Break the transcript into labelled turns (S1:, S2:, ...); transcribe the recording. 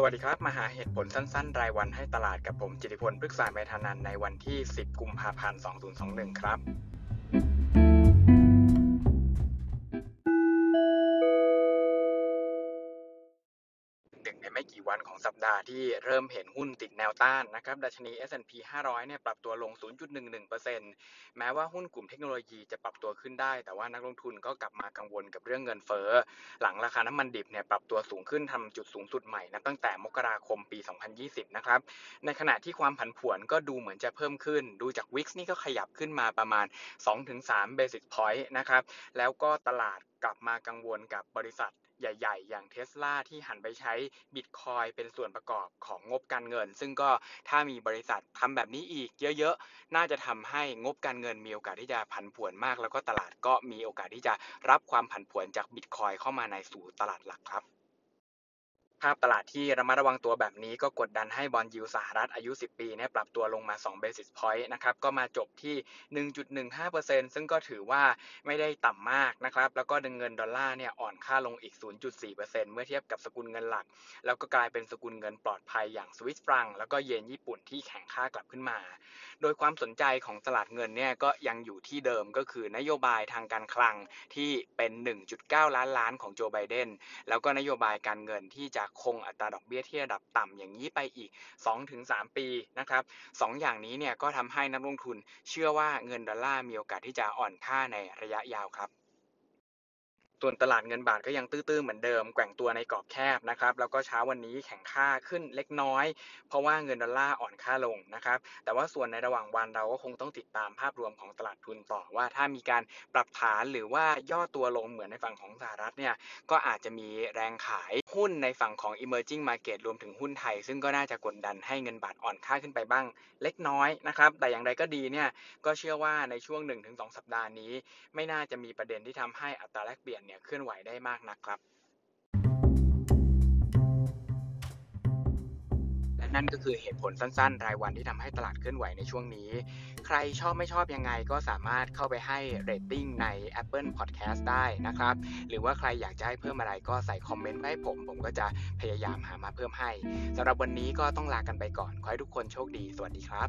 S1: สวัสดีครับ มาหาเหตุผลสั้นๆ รายวันให้ตลาดกับผมจิติพลพฤกษาเมธานันในวันที่ 10 กุมภาพันธ์ 2021 ครับ วันของสัปดาห์ที่เริ่มเห็นหุ้นติดแนวต้านนะครับดัชนี S&P 500 เนี่ยปรับตัวลง 0.11%แม้ว่าหุ้นกลุ่มเทคโนโลยีจะปรับตัวขึ้นได้ แต่ว่านักลงทุนก็กลับมากังวลกับเรื่องเงินเฟ้อ หลังราคาน้ำมันดิบเนี่ยปรับตัวสูงขึ้นทำจุดสูงสุดใหม่นะตั้งแต่มกราคมปี 2020 นะครับ ในขณะที่ความผันผวนก็ดูเหมือนจะเพิ่มขึ้น ดูจาก Wix นี่ก็ขยับขึ้นมาประมาณ 2-3 basis point นะครับ แล้วก็ตลาดกลับมากังวลกับบริษัทใหญ่ ๆ อย่างเทสลาที่หันไปใช้บิตคอยเป็นส่วนประกอบของงบการเงิน ซึ่งก็ถ้ามีบริษัททำแบบนี้อีกเยอะๆ น่าจะทำให้งบการเงินมีโอกาสที่จะผันผวนมาก แล้วก็ตลาดก็มีโอกาสที่จะรับความผันผวนจากบิตคอยน์เข้ามาในสู่ตลาดหลักครับ ภาพตลาดที่ระมัดระวังตัวแบบนี้ก็กดดันให้ bond yield สหรัฐอายุ 10 ปีเนี่ยปรับตัวลงมา 2 basis point นะครับ ก็มาจบที่ 1.15%ซึ่งก็ถือว่าไม่ได้ต่ำมากนะครับ แล้วก็ดึงเงินดอลลาร์เนี่ยอ่อนค่าลงอีก 0.4%เมื่อเทียบกับสกุลเงินหลัก แล้วก็กลายเป็นสกุลเงินปลอดภัยอย่างสวิสฟรังก์ แล้วก็เยนญี่ปุ่นที่แข็งค่ากลับขึ้นมา โดยความสนใจของตลาดเงินเนี่ยก็ยังอยู่ที่เดิมก็คือนโยบายทางการคลังที่เป็น 1.9 ล้านล้านของโจไบเดนแล้วก็นโยบายการเงินที่จะคงอัตราดอกเบี้ยที่ระดับต่ำอย่างนี้ไปอีก 2-3 ปีนะครับสองอย่างนี้เนี่ยก็ทำให้นักลงทุนเชื่อว่าเงินดอลลาร์มีโอกาสที่จะอ่อนค่าในระยะยาวครับ ส่วนตลาดเงินบาทก็ยังตื้อๆเหมือนเดิมแกว่งตัวในกรอบแคบนะครับแล้วก็เช้าวันนี้แข็งค่าขึ้นเล็กน้อย เพราะว่าเงินดอลลาร์อ่อนค่าลงนะครับแต่ว่าส่วนในระหว่างวันเราก็คงต้องติดตามภาพรวมของตลาดทุนต่อว่าถ้ามีการปรับฐานหรือว่าย่อตัวลงเหมือนในฝั่งของสหรัฐเนี่ยก็อาจจะมีแรงขายหุ้นในฝั่งของ emerging market รวมถึงหุ้นไทย ซึ่งก็น่าจะกดดันให้เงินบาทอ่อนค่าขึ้นไปบ้างเล็กน้อยนะครับแต่อย่างไรก็ดีเนี่ยก็เชื่อว่าในช่วง 1-2 สัปดาห์นี้ ไม่น่าจะมีประเด็นที่ทำให้อัตราแลกเปลี่ยนเนี่ยเคลื่อนไหวได้มากนักครับ และนั่นก็คือเหตุผลสั้นๆ รายวันที่ทำให้ตลาดเคลื่อนไหวในช่วงนี้ ใครชอบไม่ชอบยังไงก็สามารถเข้าไปให้เรตติ้งใน Apple Podcast ได้นะครับ หรือว่าใครอยากจะให้เพิ่มอะไรก็ใส่คอมเมนต์ไว้ให้ผม ผมก็จะพยายามหามาเพิ่มให้สำหรับวันนี้ก็ต้องลากันไปก่อนขอให้ทุกคนโชคดี สวัสดีครับ